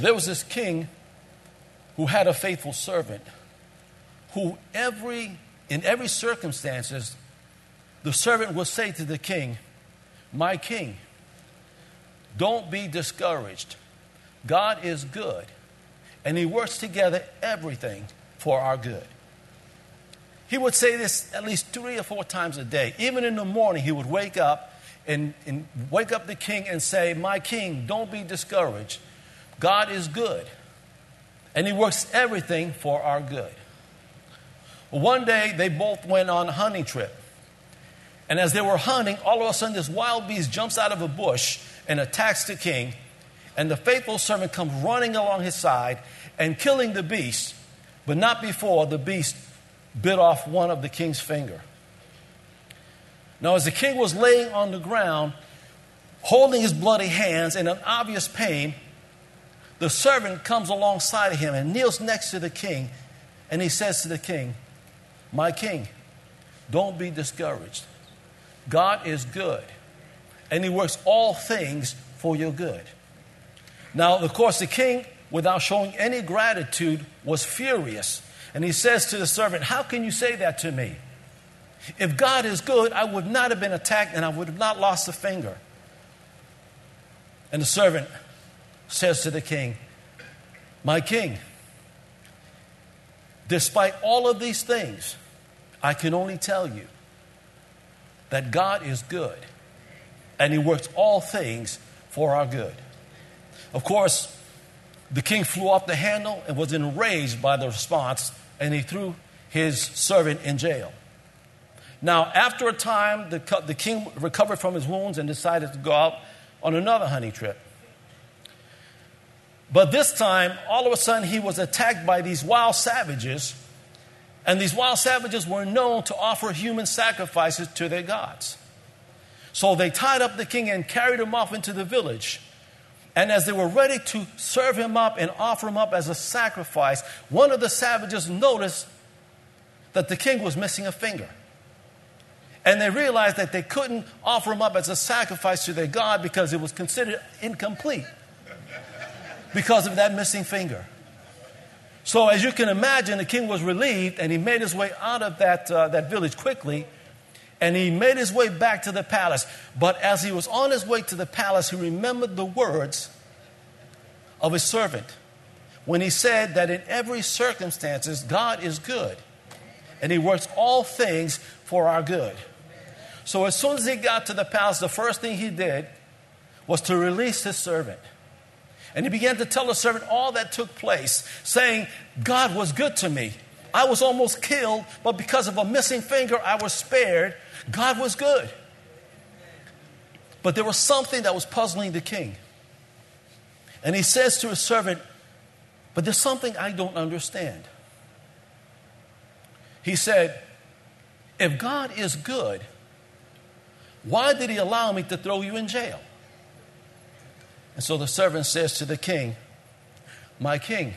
There was this king who had a faithful servant who every in every circumstances the servant would say to the king, "My king, don't be discouraged. God is good, and he works together everything for our good." He would say this at least 3 or 4 times a day. Even in the morning he would wake up and, and wake up the king and say, "My king, don't be discouraged. God is good, and He works everything for our good. One day, they both went on a hunting trip. And as they were hunting, all of a sudden, this wild beast jumps out of a bush and attacks the king. And the faithful servant comes running along his side and killing the beast, but not before the beast bit off one of the king's finger. Now, as the king was laying on the ground, holding his bloody hands in an obvious pain, the servant comes alongside of him and kneels next to the king, and he says to the king, My king, don't be discouraged. God is good, and he works all things for your good. Now, of course, the king, without showing any gratitude, was furious. And he says to the servant, How can you say that to me? If God is good, I would not have been attacked and I would have not lost a finger. And the servant says to the king, My king, despite all of these things, I can only tell you that God is good and he works all things for our good. Of course, the king flew off the handle and was enraged by the response, and he threw his servant in jail. Now, after a time, the, the king recovered from his wounds and decided to go out on another hunting trip. But this time, all of a sudden, he was attacked by these wild savages. And these wild savages were known to offer human sacrifices to their gods. So they tied up the king and carried him off into the village. And as they were ready to serve him up and offer him up as a sacrifice, one of the savages noticed that the king was missing a finger. And they realized that they couldn't offer him up as a sacrifice to their God because it was considered incomplete because of that missing finger. So, as you can imagine, the king was relieved and he made his way out of that, uh, that village quickly and he made his way back to the palace. But as he was on his way to the palace, he remembered the words of his servant when he said that in every circumstances God is good and he works all things for our good. So as soon as he got to the palace, the first thing he did was to release his servant. And he began to tell the servant all that took place, saying, God was good to me. I was almost killed, but because of a missing finger, I was spared. God was good. But there was something that was puzzling the king. And he says to his servant, But there's something I don't understand. He said, If God is good, why did he allow me to throw you in jail? And so the servant says to the king, My king,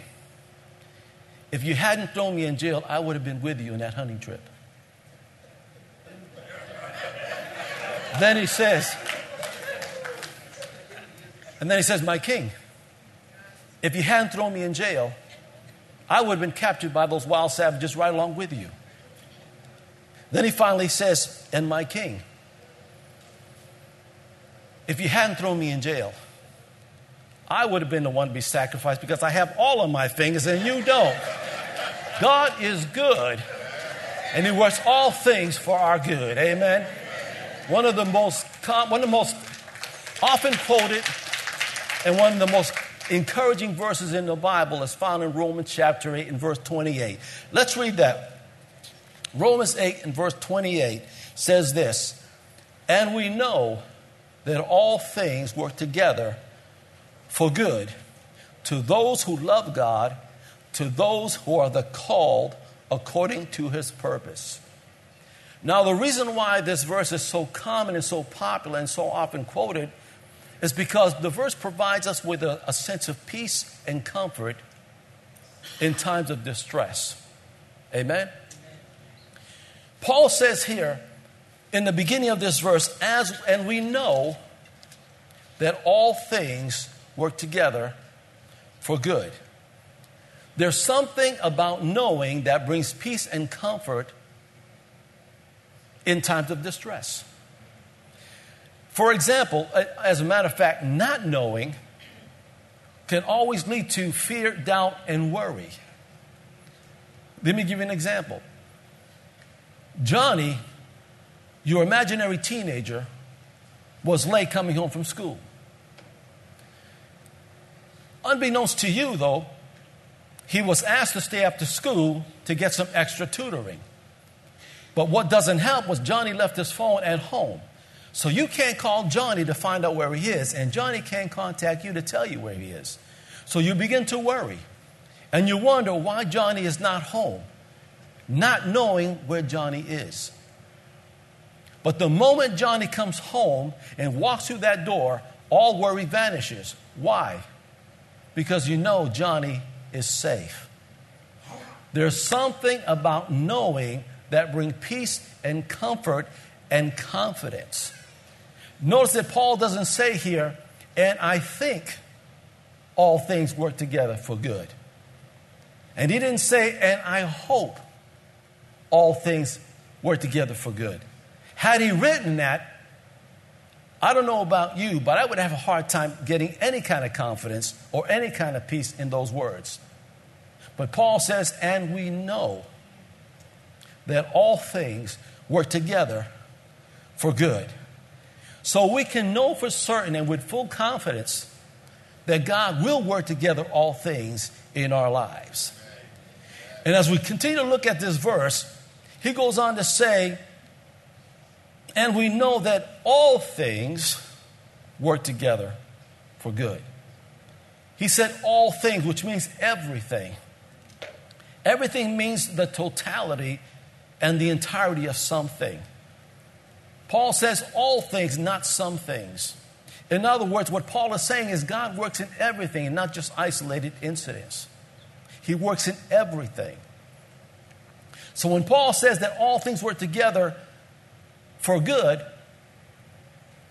if you hadn't thrown me in jail, I would have been with you in that hunting trip. then he says, and then he says, My king, if you hadn't thrown me in jail, I would have been captured by those wild savages right along with you. Then he finally says, And my king, if you hadn't thrown me in jail, I would have been the one to be sacrificed because I have all of my fingers and you don't. God is good and He works all things for our good. Amen. One of the most one of the most often quoted and one of the most encouraging verses in the Bible is found in Romans chapter 8 and verse 28. Let's read that. Romans 8 and verse 28 says this, and we know that all things work together for good to those who love God, to those who are the called according to his purpose. Now, the reason why this verse is so common and so popular and so often quoted is because the verse provides us with a, a sense of peace and comfort in times of distress. Amen? Paul says here in the beginning of this verse, as and we know that all things work together for good. There's something about knowing that brings peace and comfort in times of distress. For example, as a matter of fact, not knowing can always lead to fear, doubt, and worry. Let me give you an example. Johnny, your imaginary teenager, was late coming home from school. Unbeknownst to you, though, he was asked to stay after school to get some extra tutoring. But what doesn't help was Johnny left his phone at home. So you can't call Johnny to find out where he is, and Johnny can't contact you to tell you where he is. So you begin to worry, and you wonder why Johnny is not home, not knowing where Johnny is. But the moment Johnny comes home and walks through that door, all worry vanishes. Why? Because you know Johnny is safe. There's something about knowing that bring peace and comfort and confidence. Notice that Paul doesn't say here, and I think all things work together for good. And he didn't say, and I hope all things work together for good. Had he written that, I don't know about you, but I would have a hard time getting any kind of confidence or any kind of peace in those words. But Paul says, and we know that all things work together for good. So we can know for certain and with full confidence that God will work together all things in our lives. And as we continue to look at this verse, he goes on to say, and we know that all things work together for good. He said all things, which means everything. Everything means the totality and the entirety of something. Paul says all things, not some things. In other words, what Paul is saying is God works in everything and not just isolated incidents. He works in everything. So when Paul says that all things work together for good,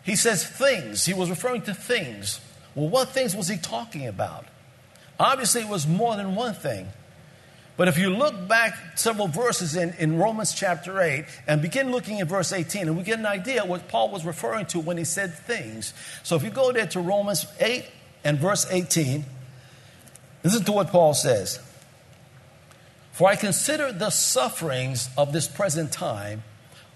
he says things. He was referring to things. Well, what things was he talking about? Obviously, it was more than one thing. But if you look back several verses in, in Romans chapter 8 and begin looking at verse 18, and we get an idea what Paul was referring to when he said things. So if you go there to Romans 8 and verse 18, listen to what Paul says. For I consider the sufferings of this present time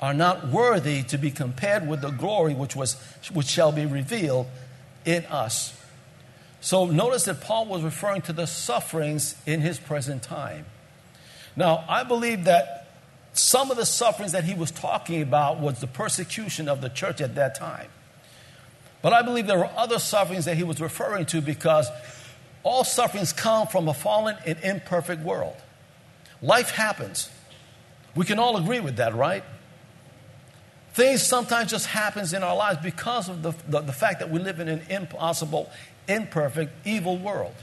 are not worthy to be compared with the glory which, was, which shall be revealed in us. So notice that Paul was referring to the sufferings in his present time. Now, I believe that some of the sufferings that he was talking about was the persecution of the church at that time. But I believe there were other sufferings that he was referring to because all sufferings come from a fallen and imperfect world. Life happens. We can all agree with that, right? Things sometimes just happens in our lives because of the, the, the fact that we live in an impossible, imperfect, evil world.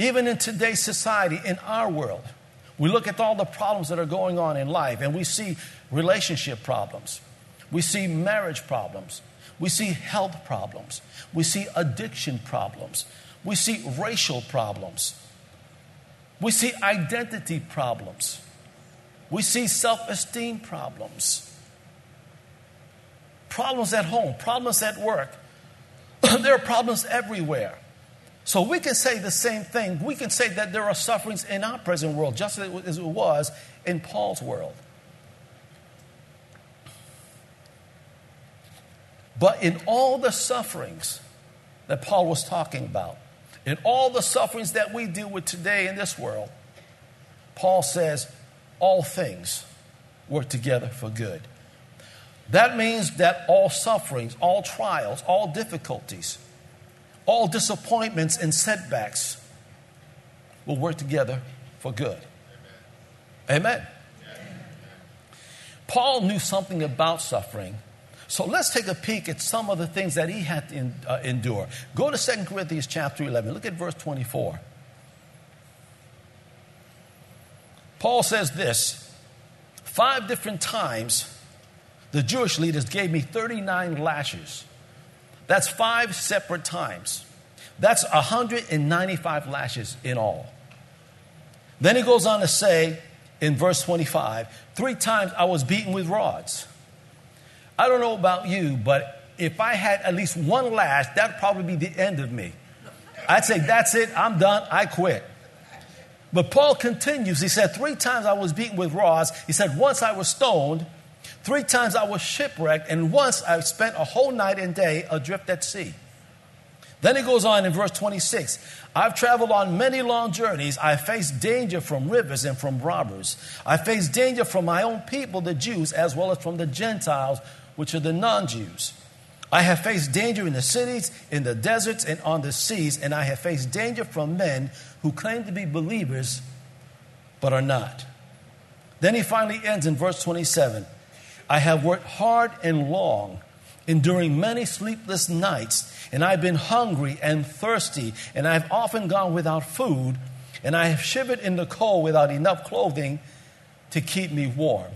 Even in today's society, in our world, we look at all the problems that are going on in life and we see relationship problems, we see marriage problems, we see health problems, we see addiction problems, we see racial problems, we see identity problems, we see self esteem problems, problems at home, problems at work there are problems everywhere. So we can say the same thing. We can say that there are sufferings in our present world, just as it was in Paul's world. But in all the sufferings that Paul was talking about, in all the sufferings that we deal with today in this world, Paul says all things work together for good. That means that all sufferings, all trials, all difficulties, all disappointments and setbacks will work together for good. Amen. Paul knew something about suffering. So let's take a peek at some of the things that he had to uh, endure. Go to 2 Corinthians chapter 11. Look at verse 24. Paul says this Five different times the Jewish leaders gave me 39 lashes. That's five separate times. That's 195 lashes in all. Then he goes on to say in verse 25, three times I was beaten with rods. I don't know about you, but if I had at least one lash, that'd probably be the end of me. I'd say, that's it, I'm done, I quit. But Paul continues. He said, Three times I was beaten with rods. He said, Once I was stoned. Three times I was shipwrecked. And once I spent a whole night and day adrift at sea. Then he goes on in verse 26 I've traveled on many long journeys. I faced danger from rivers and from robbers. I faced danger from my own people, the Jews, as well as from the Gentiles, which are the non Jews. I have faced danger in the cities, in the deserts, and on the seas, and I have faced danger from men who claim to be believers but are not. Then he finally ends in verse 27 I have worked hard and long, enduring many sleepless nights and I've been hungry and thirsty, and I've often gone without food, and I have shivered in the cold without enough clothing to keep me warm.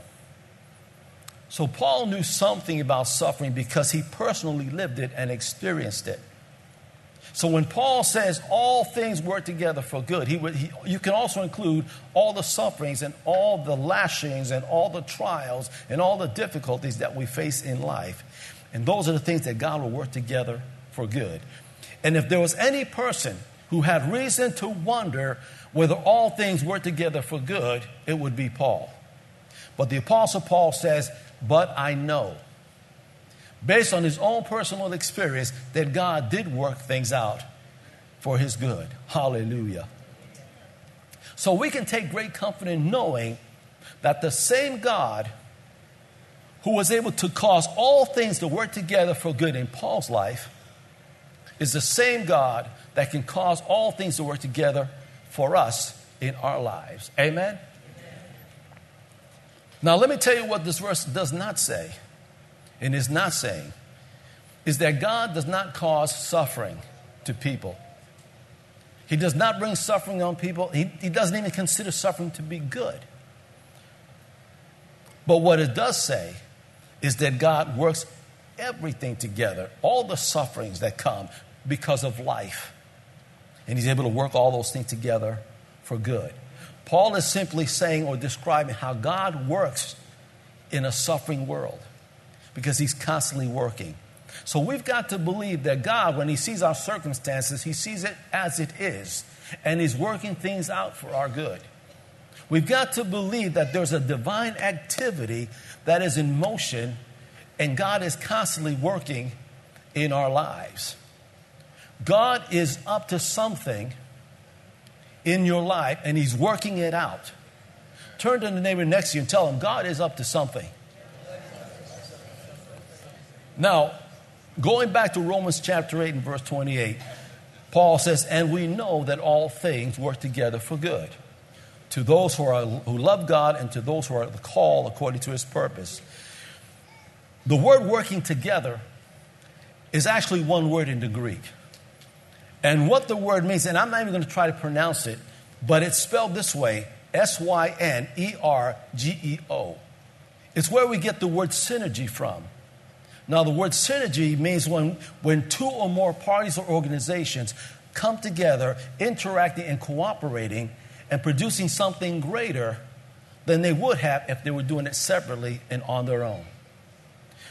So, Paul knew something about suffering because he personally lived it and experienced it. So, when Paul says all things work together for good, he, he, you can also include all the sufferings and all the lashings and all the trials and all the difficulties that we face in life. And those are the things that God will work together for good. And if there was any person who had reason to wonder whether all things work together for good, it would be Paul. But the Apostle Paul says, But I know, based on his own personal experience, that God did work things out for his good. Hallelujah. So we can take great comfort in knowing that the same God who was able to cause all things to work together for good in Paul's life is the same God that can cause all things to work together for us in our lives. Amen? Now, let me tell you what this verse does not say, and is not saying, is that God does not cause suffering to people. He does not bring suffering on people. He, he doesn't even consider suffering to be good. But what it does say is that God works everything together, all the sufferings that come because of life. And he's able to work all those things together for good. Paul is simply saying or describing how God works in a suffering world because he's constantly working. So we've got to believe that God, when he sees our circumstances, he sees it as it is, and he's working things out for our good. We've got to believe that there's a divine activity that is in motion and God is constantly working in our lives. God is up to something in your life and He's working it out. Turn to the neighbor next to you and tell him, God is up to something. Now, going back to Romans chapter 8 and verse 28, Paul says, And we know that all things work together for good to those who, are, who love God and to those who are called according to his purpose. The word working together is actually one word in the Greek. And what the word means, and I'm not even going to try to pronounce it, but it's spelled this way S Y N E R G E O. It's where we get the word synergy from. Now, the word synergy means when, when two or more parties or organizations come together, interacting and cooperating, and producing something greater than they would have if they were doing it separately and on their own.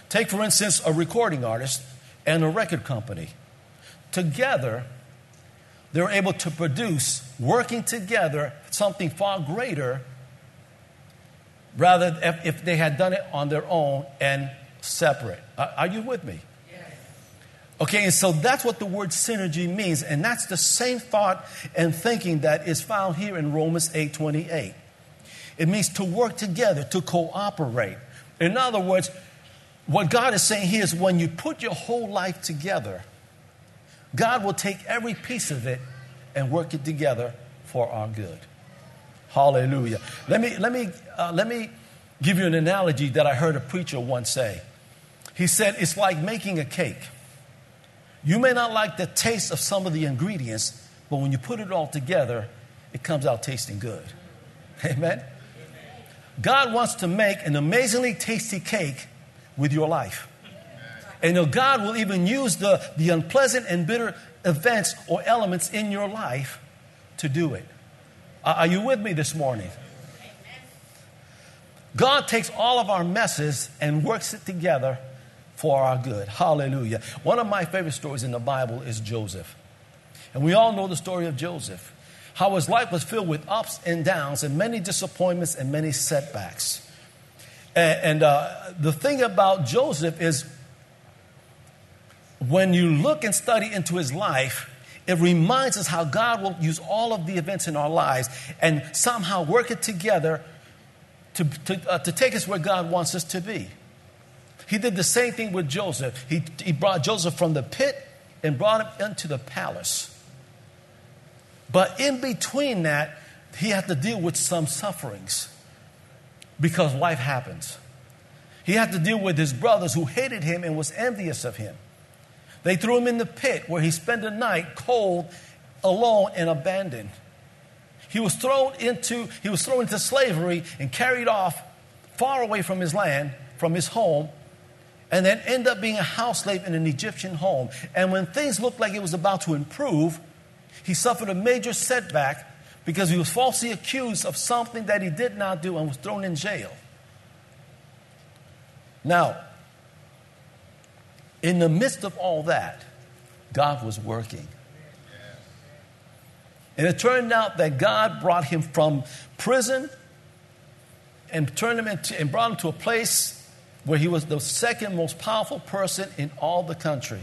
Take, for instance, a recording artist and a record company. Together, they're able to produce, working together, something far greater rather if, if they had done it on their own and separate. Are you with me? Okay, and so that's what the word synergy means, and that's the same thought and thinking that is found here in Romans 8:28. It means to work together, to cooperate. In other words, what God is saying here is when you put your whole life together, God will take every piece of it and work it together for our good. Hallelujah. Let me, let me, uh, let me give you an analogy that I heard a preacher once say. He said, It's like making a cake. You may not like the taste of some of the ingredients, but when you put it all together, it comes out tasting good. Amen? God wants to make an amazingly tasty cake with your life. And God will even use the, the unpleasant and bitter events or elements in your life to do it. Are you with me this morning? God takes all of our messes and works it together for our good. Hallelujah. One of my favorite stories in the Bible is Joseph. And we all know the story of Joseph how his life was filled with ups and downs and many disappointments and many setbacks. And, and uh, the thing about Joseph is when you look and study into his life, it reminds us how God will use all of the events in our lives and somehow work it together to, to, uh, to take us where God wants us to be. He did the same thing with Joseph. He, he brought Joseph from the pit and brought him into the palace. But in between that, he had to deal with some sufferings because life happens. He had to deal with his brothers who hated him and was envious of him. They threw him in the pit where he spent the night cold, alone, and abandoned. He was thrown into, he was thrown into slavery and carried off far away from his land, from his home, and then end up being a house slave in an Egyptian home. And when things looked like it was about to improve, he suffered a major setback because he was falsely accused of something that he did not do and was thrown in jail. Now, in the midst of all that, God was working. And it turned out that God brought him from prison and turned him into, and brought him to a place where he was the second most powerful person in all the country.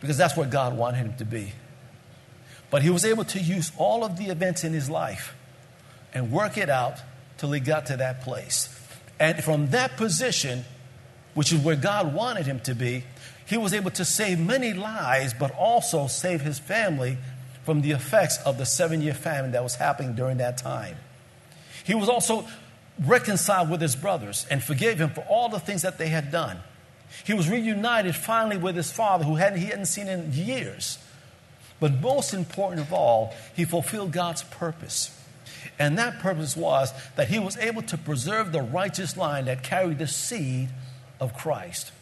Because that's where God wanted him to be. But he was able to use all of the events in his life and work it out till he got to that place. And from that position, which is where God wanted him to be, he was able to save many lives, but also save his family from the effects of the seven year famine that was happening during that time. He was also reconciled with his brothers and forgave him for all the things that they had done. He was reunited finally with his father, who hadn't, he hadn't seen in years. But most important of all, he fulfilled God's purpose. And that purpose was that he was able to preserve the righteous line that carried the seed of Christ.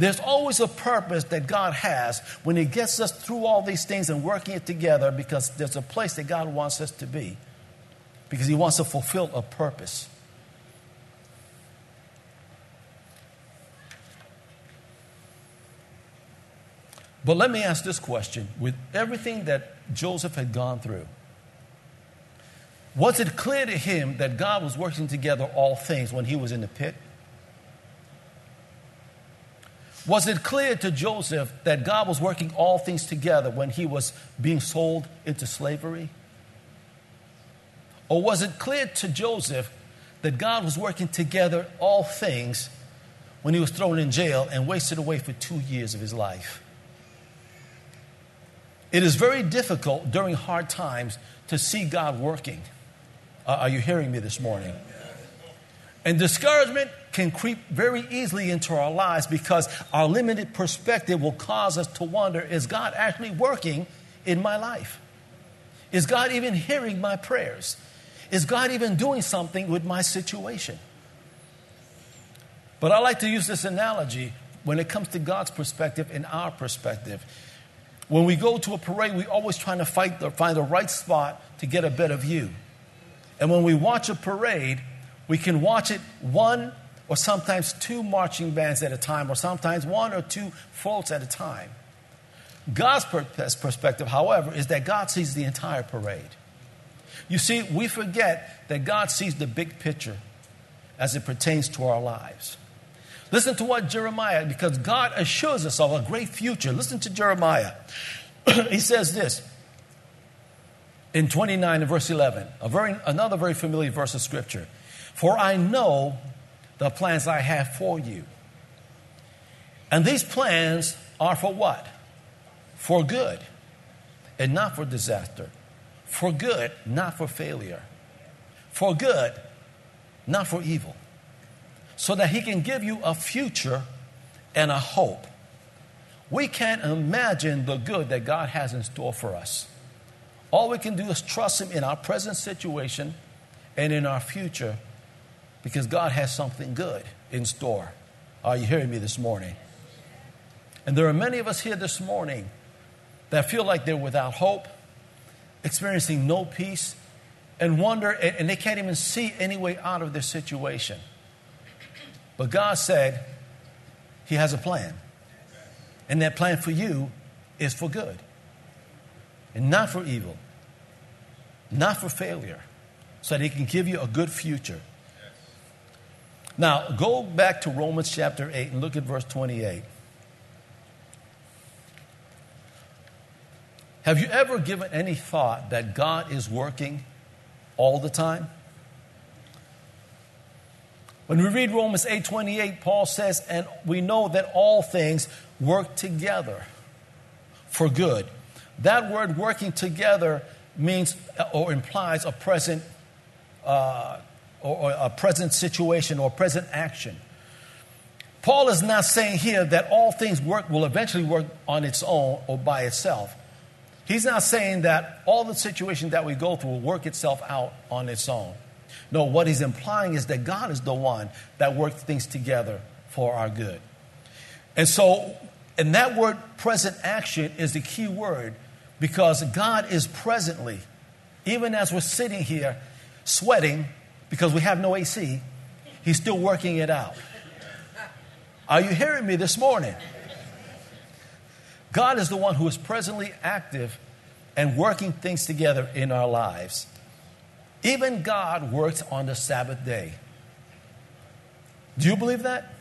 There's always a purpose that God has when He gets us through all these things and working it together because there's a place that God wants us to be, because He wants to fulfill a purpose. But let me ask this question with everything that Joseph had gone through, was it clear to him that God was working together all things when he was in the pit? Was it clear to Joseph that God was working all things together when he was being sold into slavery? Or was it clear to Joseph that God was working together all things when he was thrown in jail and wasted away for two years of his life? It is very difficult during hard times to see God working. Uh, are you hearing me this morning? And discouragement can creep very easily into our lives because our limited perspective will cause us to wonder is God actually working in my life? Is God even hearing my prayers? Is God even doing something with my situation? But I like to use this analogy when it comes to God's perspective and our perspective. When we go to a parade, we're always trying to the, find the right spot to get a better view. And when we watch a parade, we can watch it one or sometimes two marching bands at a time, or sometimes one or two floats at a time. God's perspective, however, is that God sees the entire parade. You see, we forget that God sees the big picture as it pertains to our lives. Listen to what Jeremiah, because God assures us of a great future. Listen to Jeremiah. he says this in 29 and verse 11, a very, another very familiar verse of scripture. For I know the plans I have for you. And these plans are for what? For good and not for disaster. For good, not for failure. For good, not for evil. So that He can give you a future and a hope. We can't imagine the good that God has in store for us. All we can do is trust Him in our present situation and in our future because God has something good in store. Are you hearing me this morning? And there are many of us here this morning that feel like they're without hope, experiencing no peace, and wonder, and they can't even see any way out of their situation. But God said He has a plan. And that plan for you is for good and not for evil, not for failure, so that He can give you a good future. Now, go back to Romans chapter 8 and look at verse 28. Have you ever given any thought that God is working all the time? When we read Romans 8:28, Paul says, "And we know that all things work together for good." That word working together means or implies a present uh, or, or a present situation or present action. Paul is not saying here that all things work will eventually work on its own or by itself. He's not saying that all the situation that we go through will work itself out on its own. No, what he's implying is that God is the one that works things together for our good. And so, and that word present action is the key word because God is presently, even as we're sitting here sweating because we have no AC, he's still working it out. Are you hearing me this morning? God is the one who is presently active and working things together in our lives. Even God works on the Sabbath day. Do you believe that?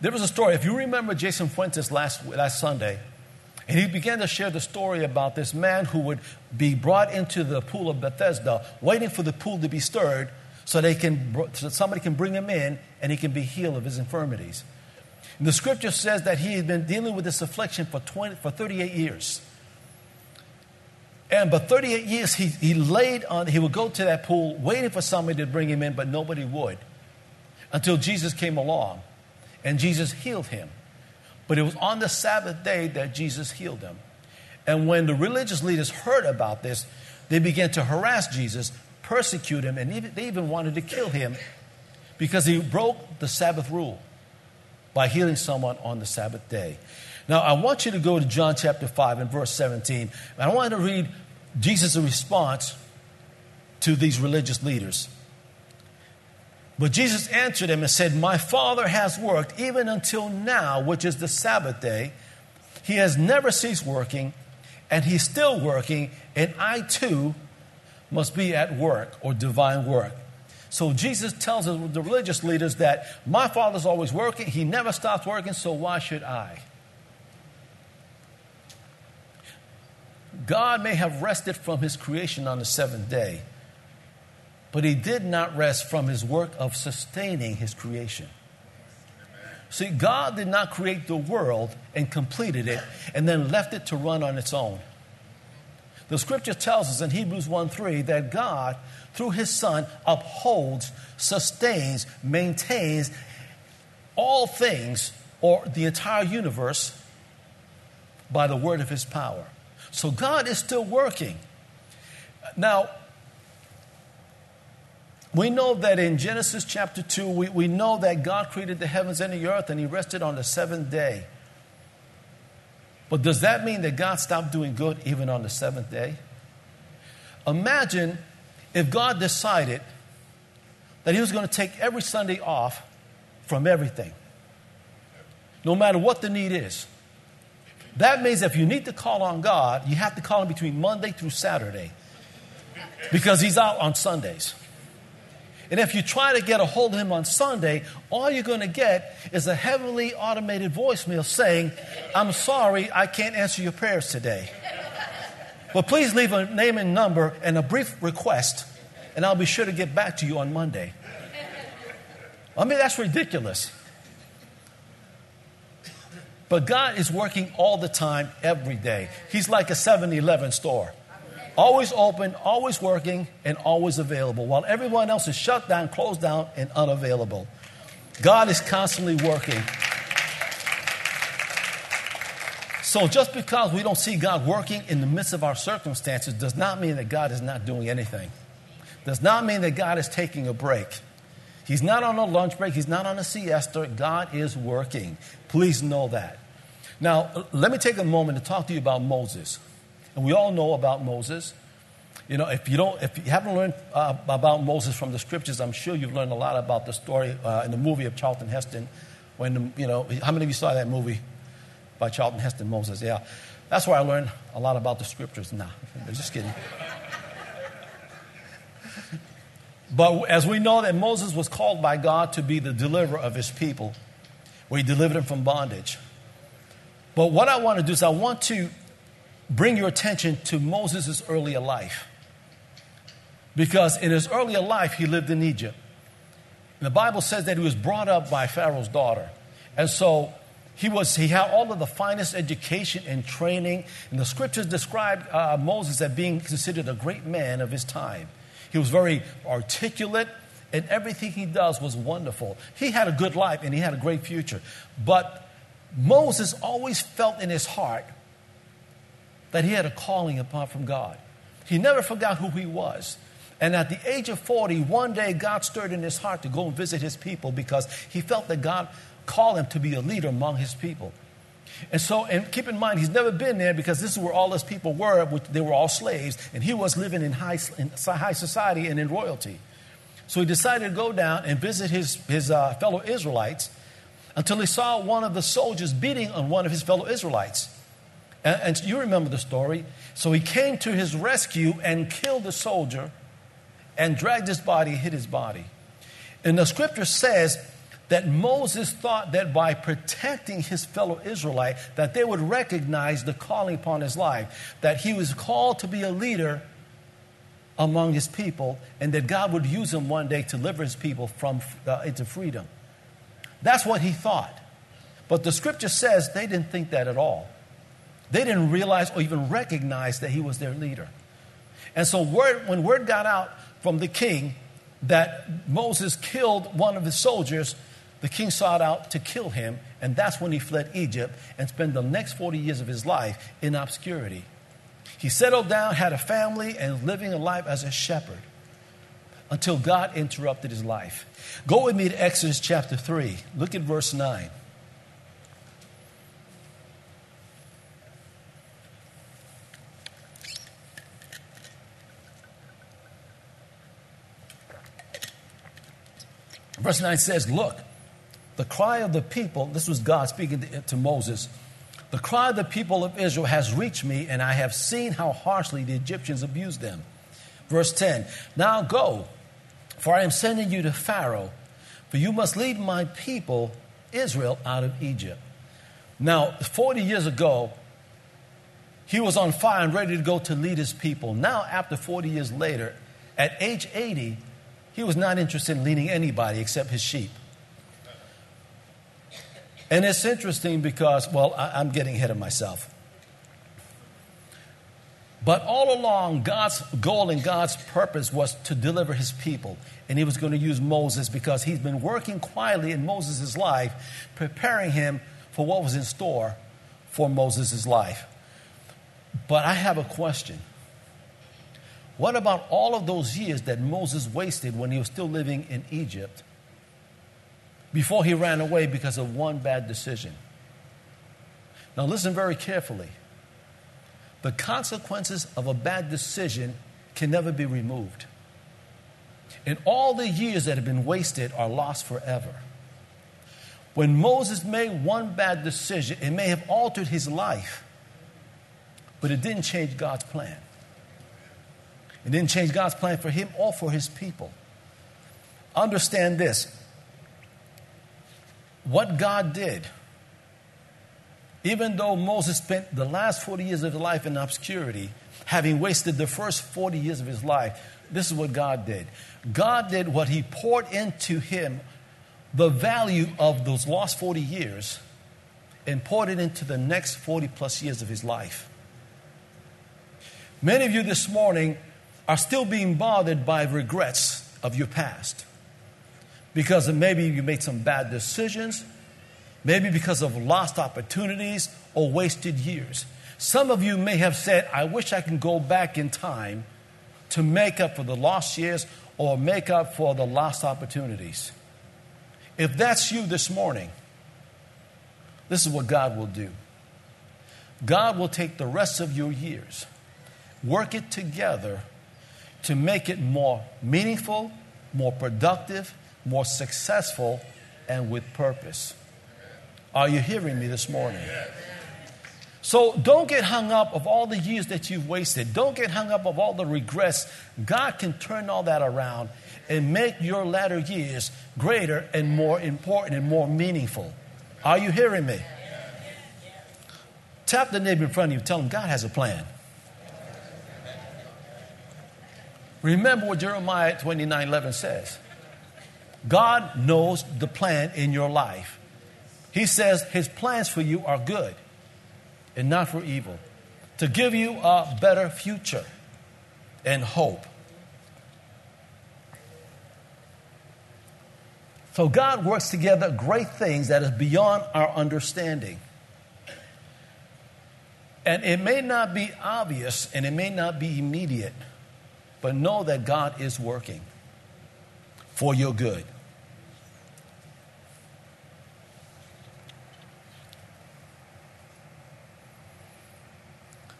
There was a story, if you remember Jason Fuentes last, last Sunday, and he began to share the story about this man who would be brought into the pool of Bethesda, waiting for the pool to be stirred so, they can, so somebody can bring him in and he can be healed of his infirmities. And the scripture says that he had been dealing with this affliction for, 20, for 38 years. And but 38 years he, he laid on, he would go to that pool waiting for somebody to bring him in, but nobody would. Until Jesus came along and Jesus healed him. But it was on the Sabbath day that Jesus healed him. And when the religious leaders heard about this, they began to harass Jesus, persecute him, and even, they even wanted to kill him because he broke the Sabbath rule by healing someone on the Sabbath day. Now, I want you to go to John chapter 5 and verse 17. I want to read Jesus' response to these religious leaders. But Jesus answered him and said, My Father has worked even until now, which is the Sabbath day. He has never ceased working, and he's still working, and I too must be at work or divine work. So Jesus tells the religious leaders that my father's always working, he never stops working, so why should I? God may have rested from his creation on the seventh day, but he did not rest from his work of sustaining his creation. See, God did not create the world and completed it and then left it to run on its own. The scripture tells us in Hebrews 1 3 that God, through his Son, upholds, sustains, maintains all things or the entire universe by the word of his power. So God is still working. Now, we know that in Genesis chapter 2, we, we know that God created the heavens and the earth and he rested on the seventh day. But does that mean that God stopped doing good even on the seventh day? Imagine if God decided that He was going to take every Sunday off from everything, no matter what the need is. That means if you need to call on God, you have to call Him between Monday through Saturday because He's out on Sundays. And if you try to get a hold of him on Sunday, all you're going to get is a heavily automated voicemail saying, I'm sorry, I can't answer your prayers today. But please leave a name and number and a brief request, and I'll be sure to get back to you on Monday. I mean, that's ridiculous. But God is working all the time, every day. He's like a 7 Eleven store always open, always working, and always available, while everyone else is shut down, closed down, and unavailable. God is constantly working. So just because we don't see God working in the midst of our circumstances does not mean that God is not doing anything. Does not mean that God is taking a break. He's not on a lunch break, he's not on a siesta. God is working. Please know that. Now, let me take a moment to talk to you about Moses. And we all know about Moses. You know, if you don't, if you haven't learned uh, about Moses from the scriptures, I'm sure you've learned a lot about the story uh, in the movie of Charlton Heston. When you know, how many of you saw that movie by Charlton Heston, Moses? Yeah, that's where I learned a lot about the scriptures. Nah, just kidding. But as we know that Moses was called by God to be the deliverer of his people, where he delivered them from bondage. But what I want to do is I want to bring your attention to Moses' earlier life. Because in his earlier life, he lived in Egypt. And the Bible says that he was brought up by Pharaoh's daughter. And so he, was, he had all of the finest education and training. And the scriptures describe uh, Moses as being considered a great man of his time. He was very articulate, and everything he does was wonderful. He had a good life and he had a great future. But Moses always felt in his heart that he had a calling apart from God. He never forgot who he was. And at the age of 40, one day God stirred in his heart to go and visit his people because he felt that God called him to be a leader among his people. And so, and keep in mind, he's never been there because this is where all his people were. Which they were all slaves, and he was living in high, in high society and in royalty. So he decided to go down and visit his, his uh, fellow Israelites until he saw one of the soldiers beating on one of his fellow Israelites. And, and you remember the story. So he came to his rescue and killed the soldier and dragged his body, hid his body. And the scripture says that Moses thought that by protecting his fellow Israelite that they would recognize the calling upon his life, that he was called to be a leader among his people, and that God would use him one day to deliver his people from uh, into freedom. That's what he thought. But the scripture says they didn't think that at all. They didn't realize or even recognize that he was their leader. And so, word, when word got out from the king that Moses killed one of his soldiers, the king sought out to kill him, and that's when he fled Egypt and spent the next 40 years of his life in obscurity. He settled down, had a family, and living a life as a shepherd until God interrupted his life. Go with me to Exodus chapter 3. Look at verse 9. Verse 9 says, Look, the cry of the people, this was God speaking to, to, Moses, the cry of the people of Israel has reached me, and I have seen how harshly the Egyptians abused them. Verse 10 Now go, for I am sending you to Pharaoh, for you must lead my people, Israel, out of Egypt. Now, 40 years ago, he was on fire and ready to go to lead his people. Now, after 40 years later, at age 80, he was not interested in leading anybody except his sheep. And it's interesting because, well, I, am getting ahead of myself. But all along, God's goal and God's purpose was to deliver his people. And he was going to use Moses because he's been working quietly in Moses' life, preparing him for what was in store for Moses' life. But I have a question. What about all of those years that Moses wasted when he was still living in Egypt before he ran away because of one bad decision. Now, listen very carefully. The consequences of a bad decision can never be removed. And all the years that have been wasted are lost forever. When Moses made one bad decision, it may have altered his life, but it didn't change God's plan. It didn't change God's plan for him or for his people. Understand this what God did, even though Moses spent the last 40 years of his life in obscurity, having wasted the first 40 years of his life, this is what God did. God did what he poured into him the value of those lost 40 years and poured it into the next 40 plus years of his life. Many of you this morning are still being bothered by regrets of your past because maybe you made some bad decisions, maybe because of lost opportunities or wasted years. Some of you may have said, I wish I can go back in time to make up for the lost years or make up for the lost opportunities. If that's you this morning, this is what God will do. God will take the rest of your years, work it together to make it more meaningful, more productive, more successful, and with purpose. Are you hearing me this morning? So don't get hung up of all the years that you've wasted. Don't get hung up of all the regrets. God can turn all that around and make your latter years greater and more important and more meaningful. Are you hearing me? Tap the neighbor in front of you. Tell him God has a plan. Remember what Jeremiah 29 11 says. God knows the plan in your life. He says his plans for you are good and not for evil, to give you a better future and hope. So God works together great things that is beyond our understanding. And it may not be obvious and it may not be immediate, but know that God is working for your good.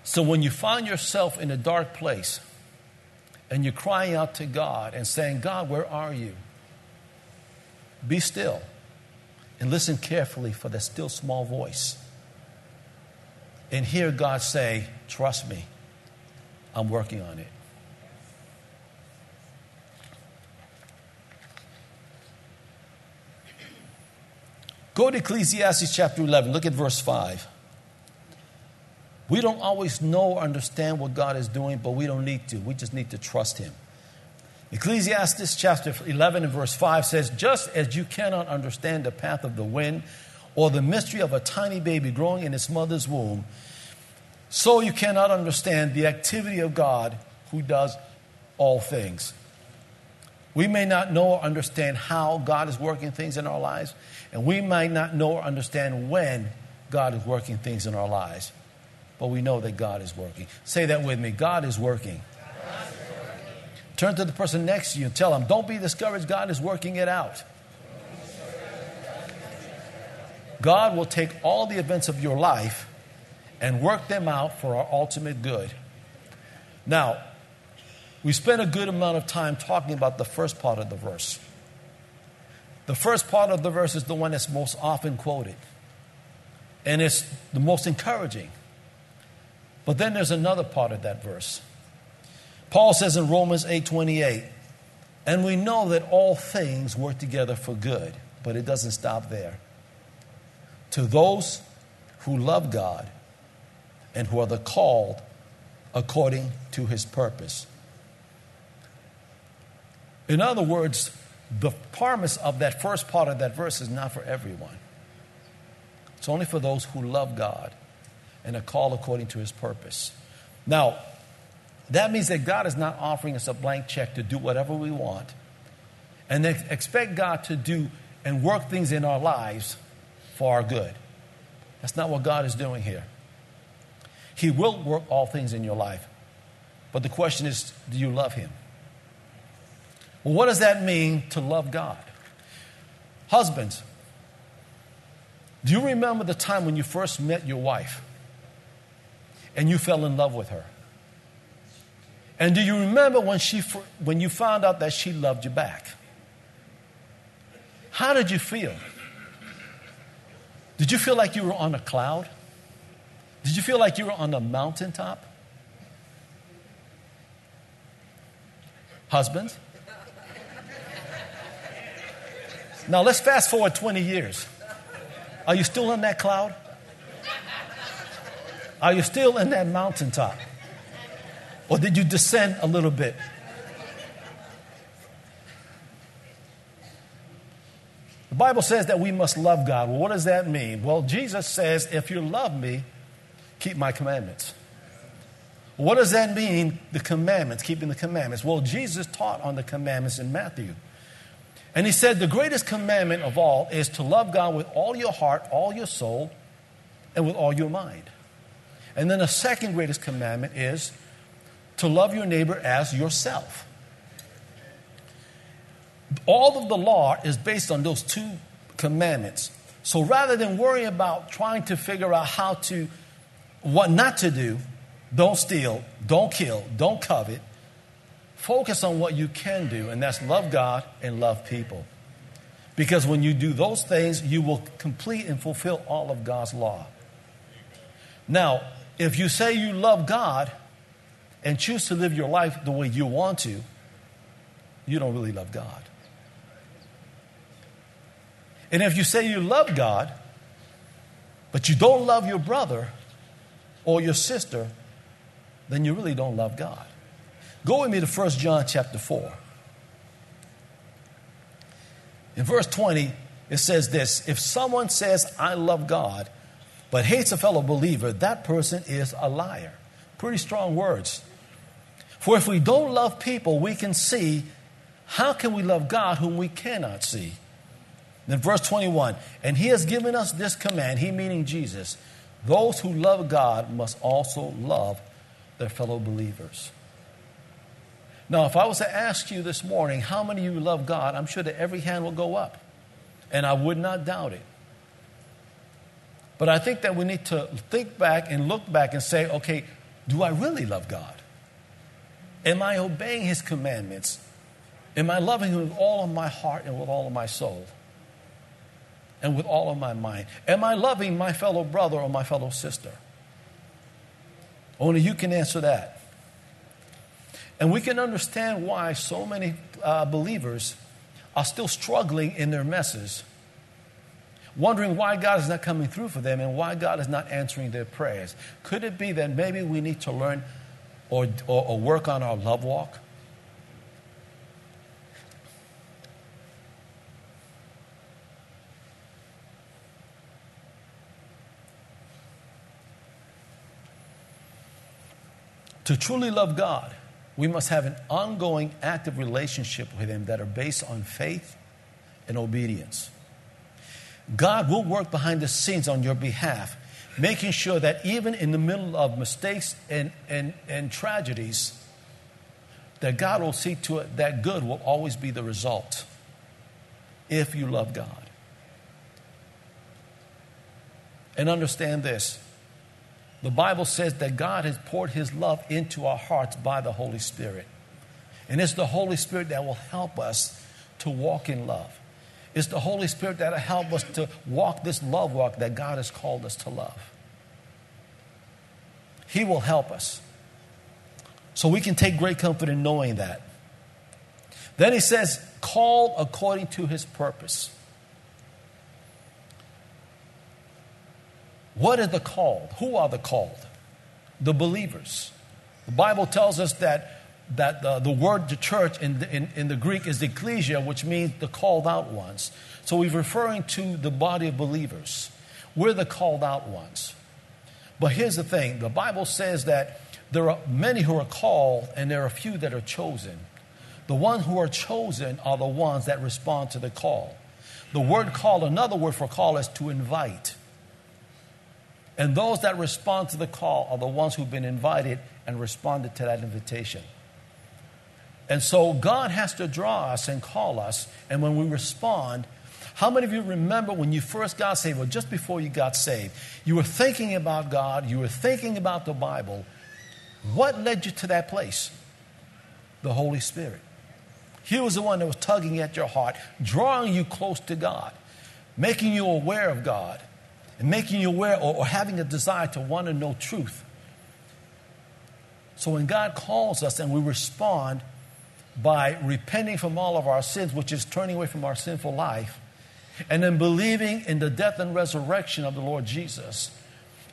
So when you find yourself in a dark place and you're crying out to God and saying, God, where are you? Be still and listen carefully for that still small voice. And hear God say, Trust me, I'm working on it. Go to Ecclesiastes chapter 11, look at verse 5. We don't always know or understand what God is doing, but we don't need to. We just need to trust Him. Ecclesiastes chapter 11 and verse 5 says, Just as you cannot understand the path of the wind or the mystery of a tiny baby growing in its mother's womb, so you cannot understand the activity of God who does all things. We may not know or understand how God is working things in our lives, and we might not know or understand when God is working things in our lives but we know that God is working. Say that with me God is working. Turn to the person next to you and tell them, don't be discouraged. God is working it out. God will take all the events of your life and work them out for our ultimate good. Now, we spent a good amount of time talking about the first part of the verse. The first part of the verse is the one that's most often quoted, and it's the most encouraging. But then there's another part of that verse. Paul says in Romans 8:28, "And we know that all things work together for good, but it doesn't stop there. To those who love God and who are the called according to his purpose." In other words, the promise of that first part of that verse is not for everyone. It's only for those who love God and are called according to his purpose. Now, that means that God is not offering us a blank check to do whatever we want and expect God to do and work things in our lives for our good. That's not what God is doing here. He will work all things in your life. But the question is do you love Him? Well, what does that mean to love God? Husbands, do you remember the time when you first met your wife? and you fell in love with her? And do you remember when, she, when you found out that she loved you back? How did you feel? Did you feel like you were on a cloud? Did you feel like you were on a mountaintop? Husbands? Now let's fast forward 20 years. Are you still in that cloud? Are you still in that mountaintop? Or did you descend a little bit? The Bible says that we must love God. Well, what does that mean? Well, Jesus says, if you love me, keep my commandments. What does that mean, the commandments, keeping the commandments? Well, Jesus taught on the commandments in Matthew. And he said, the greatest commandment of all is to love God with all your heart, all your soul, and with all your mind. And then the second greatest commandment is to love your neighbor as yourself. All of the law is based on those two commandments. So rather than worry about trying to figure out how to, what not to do, don't steal, don't kill, don't covet, focus on what you can do, and that's love God and love people. Because when you do those things, you will complete and fulfill all of God's law. Now, if you say you love God and choose to live your life the way you want to, you don't really love God. And if you say you love God, but you don't love your brother or your sister, then you really don't love God. Go with me to 1 John chapter 4. In verse 20, it says this If someone says, I love God, but hates a fellow believer, that person is a liar. Pretty strong words. For if we don't love people we can see, how can we love God whom we cannot see? Then, verse 21 And he has given us this command, he meaning Jesus those who love God must also love their fellow believers. Now, if I was to ask you this morning, how many of you love God, I'm sure that every hand will go up. And I would not doubt it. But I think that we need to think back and look back and say, okay, do I really love God? Am I obeying His commandments? Am I loving Him with all of my heart and with all of my soul? And with all of my mind? Am I loving my fellow brother or my fellow sister? Only you can answer that. And we can understand why so many uh, believers are still struggling in their messes, wondering why God is not coming through for them and why God is not answering their prayers. Could it be that maybe we need to learn or, or, or work on our love walk? To truly love God, we must have an ongoing, active relationship with Him that are based on faith and obedience. God will work behind the scenes on your behalf, making sure that even in the middle of mistakes and, and, and tragedies, that God will see to it that good will always be the result if you love God. And understand this the Bible says that God has poured His love into our hearts by the Holy Spirit. And it's the Holy Spirit that will help us to walk in love. It's the Holy Spirit that will help us to walk this love walk that God has called us to love. He will help us. So we can take great comfort in knowing that. Then he says, called according to his purpose. What are the called? Who are the called? The believers. The Bible tells us that, that the, the word the church in the, in, in the Greek is ecclesia, which means the called out ones. So he's referring to the body of believers. We're the called out ones. But here's the thing the Bible says that there are many who are called and there are few that are chosen. The ones who are chosen are the ones that respond to the call. The word call, another word for call, is to invite. And those that respond to the call are the ones who've been invited and responded to that invitation. And so God has to draw us and call us. And when we respond, how many of you remember when you first got saved, or just before you got saved, you were thinking about God, you were thinking about the Bible? What led you to that place? The Holy Spirit. He was the one that was tugging at your heart, drawing you close to God, making you aware of God and making you aware or, or having a desire to want to know truth. So when God calls us and we respond by repenting from all of our sins, which is turning away from our sinful life, and then believing in the death and resurrection of the Lord Jesus,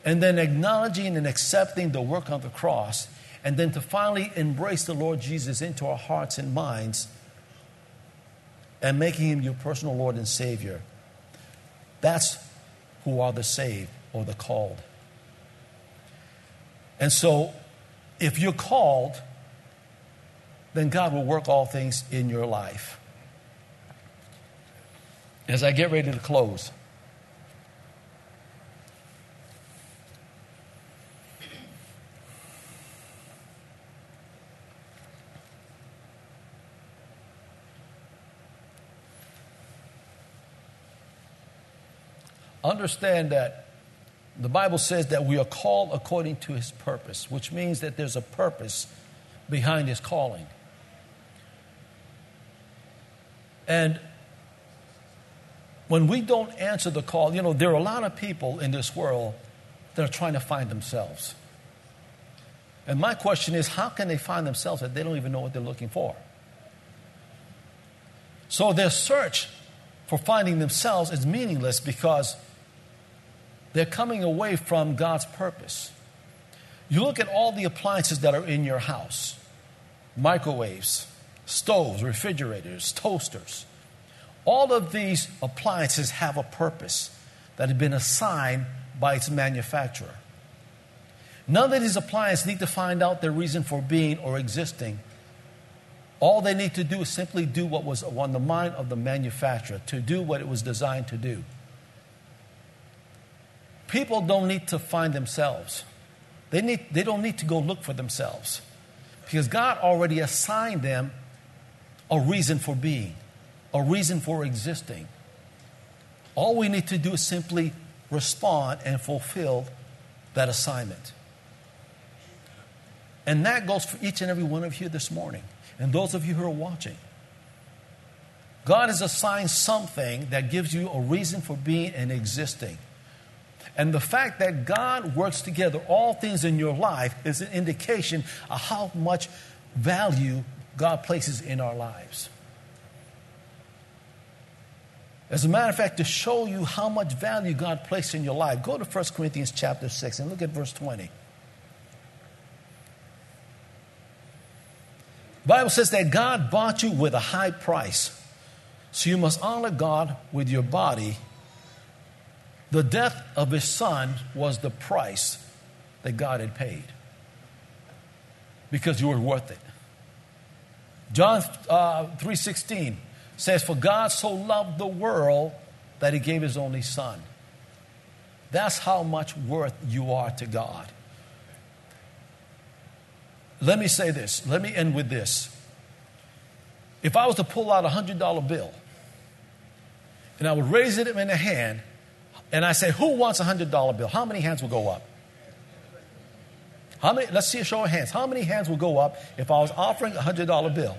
and then acknowledging and accepting the work on the cross, and then to finally embrace the Lord Jesus into our hearts and minds and making him your personal Lord and Savior. That's who are the saved or the called. And so, if you're called, then God will work all things in your life. As I get ready to close, understand that the Bible says that we are called according to his purpose, which means that there's a purpose behind his calling. And when we don't answer the call, you know, there are a lot of people in this world that are trying to find themselves. And my question is how can they find themselves if they don't even know what they're looking for? So their search for finding themselves is meaningless because they're coming away from God's purpose. You look at all the appliances that are in your house microwaves, stoves, refrigerators, toasters. All of these appliances have a purpose that has been assigned by its manufacturer. None of these appliances need to find out their reason for being or existing. All they need to do is simply do what was on the mind of the manufacturer, to do what it was designed to do. People don't need to find themselves. They, need, they don't need to go look for themselves because God already assigned them a reason for being, a reason for existing. All we need to do is simply respond and fulfill that assignment. And that goes for each and every one of you this morning, and those of you who are watching. God has assigned something that gives you a reason for being and existing. And the fact that God works together all things in your life is an indication of how much value God places in our lives. As a matter of fact, to show you how much value God placed in your life, go to 1 Corinthians chapter 6 and look at verse 20. The Bible says that God bought you with a high price. So you must honor God with your body the death of his son was the price that God had paid because you were worth it. John uh, 3:16 says, "For God so loved the world that He gave His only Son." That's how much worth you are to God. Let me say this. Let me end with this. If I was to pull out a hundred dollar bill and I would raise it in a hand and I say, Who wants a $100 bill? How many hands will go up? How many, let's see a show of hands. How many hands will go up if I was offering a $100 bill?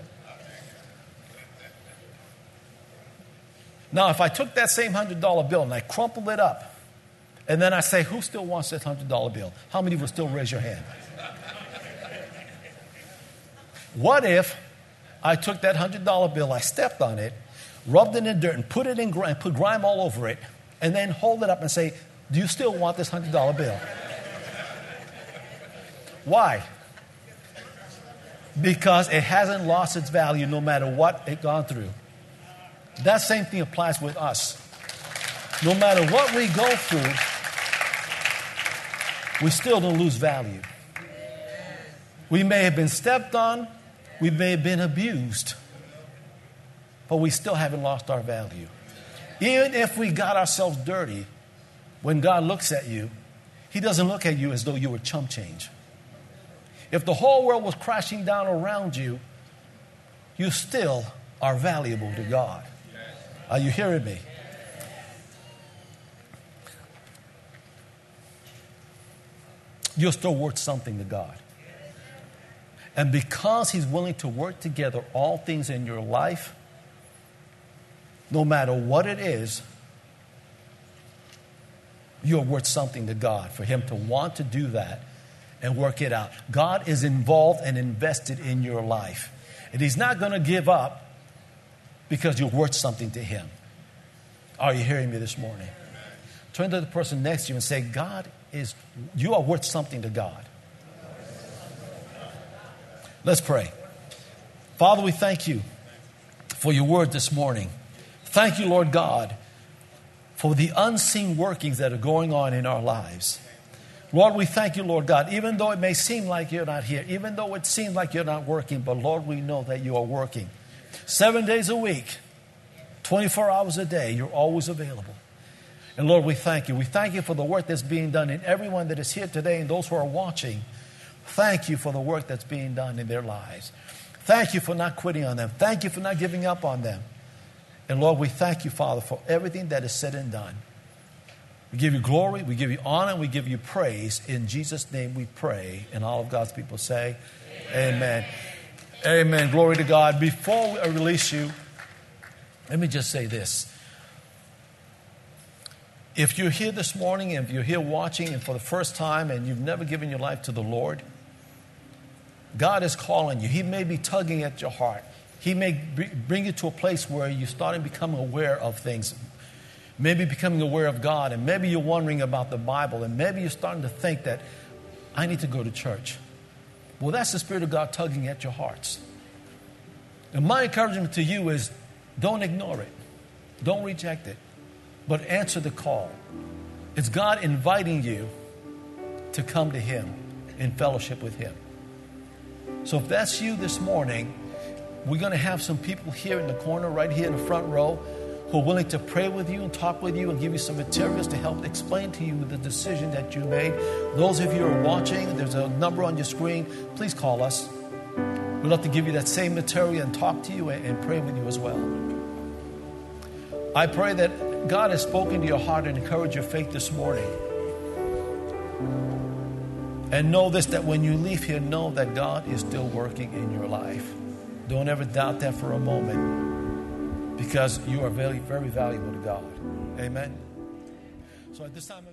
Now, if I took that same $100 bill and I crumpled it up, and then I say, Who still wants that $100 bill? How many will still raise your hand? What if I took that $100 bill, I stepped on it, rubbed it in dirt, and put it in grime, put grime all over it, and then hold it up and say, Do you still want this $100 bill? Why? Because it hasn't lost its value no matter what it's gone through. That same thing applies with us. No matter what we go through, we still don't lose value. We may have been stepped on, we may have been abused, but we still haven't lost our value. Even if we got ourselves dirty, when God looks at you, He doesn't look at you as though you were chump change. If the whole world was crashing down around you, you still are valuable to God. Are you hearing me? You're still worth something to God. And because He's willing to work together all things in your life, no matter what it is, you're worth something to God for Him to want to do that and work it out. God is involved and invested in your life. And He's not going to give up because you're worth something to Him. Are you hearing me this morning? Turn to the person next to you and say, God is, you are worth something to God. Let's pray. Father, we thank you for your word this morning. Thank you, Lord God, for the unseen workings that are going on in our lives. Lord, we thank you, Lord God, even though it may seem like you're not here, even though it seems like you're not working, but Lord, we know that you are working. Seven days a week, 24 hours a day, you're always available. And Lord, we thank you. We thank you for the work that's being done in everyone that is here today and those who are watching. Thank you for the work that's being done in their lives. Thank you for not quitting on them. Thank you for not giving up on them. And Lord, we thank you, Father, for everything that is said and done. We give you glory, we give you honor, and we give you praise. In Jesus' name we pray. And all of God's people say, Amen. Amen. Amen. Glory to God. Before I release you, let me just say this. If you're here this morning, and if you're here watching and for the first time and you've never given your life to the Lord, God is calling you. He may be tugging at your heart. He may bring you to a place where you're starting to become aware of things, maybe becoming aware of God, and maybe you're wondering about the Bible, and maybe you're starting to think that I need to go to church. Well, that's the Spirit of God tugging at your hearts. And my encouragement to you is don't ignore it, don't reject it but answer the call. It's God inviting you to come to Him in fellowship with Him. So if that's you this morning, we're going to have some people here in the corner, right here in the front row, who are willing to pray with you and talk with you and give you some materials to help explain to you the decision that you made. Those of you who are watching, there's a number on your screen. Please call us. We'd love to give you that same material and talk to you and pray with you as well. I pray that God has spoken to your heart and encouraged your faith this morning. And know this that when you leave here, know that God is still working in your life. Don't ever doubt that for a moment because you are very, very valuable to God. Amen. So at this time,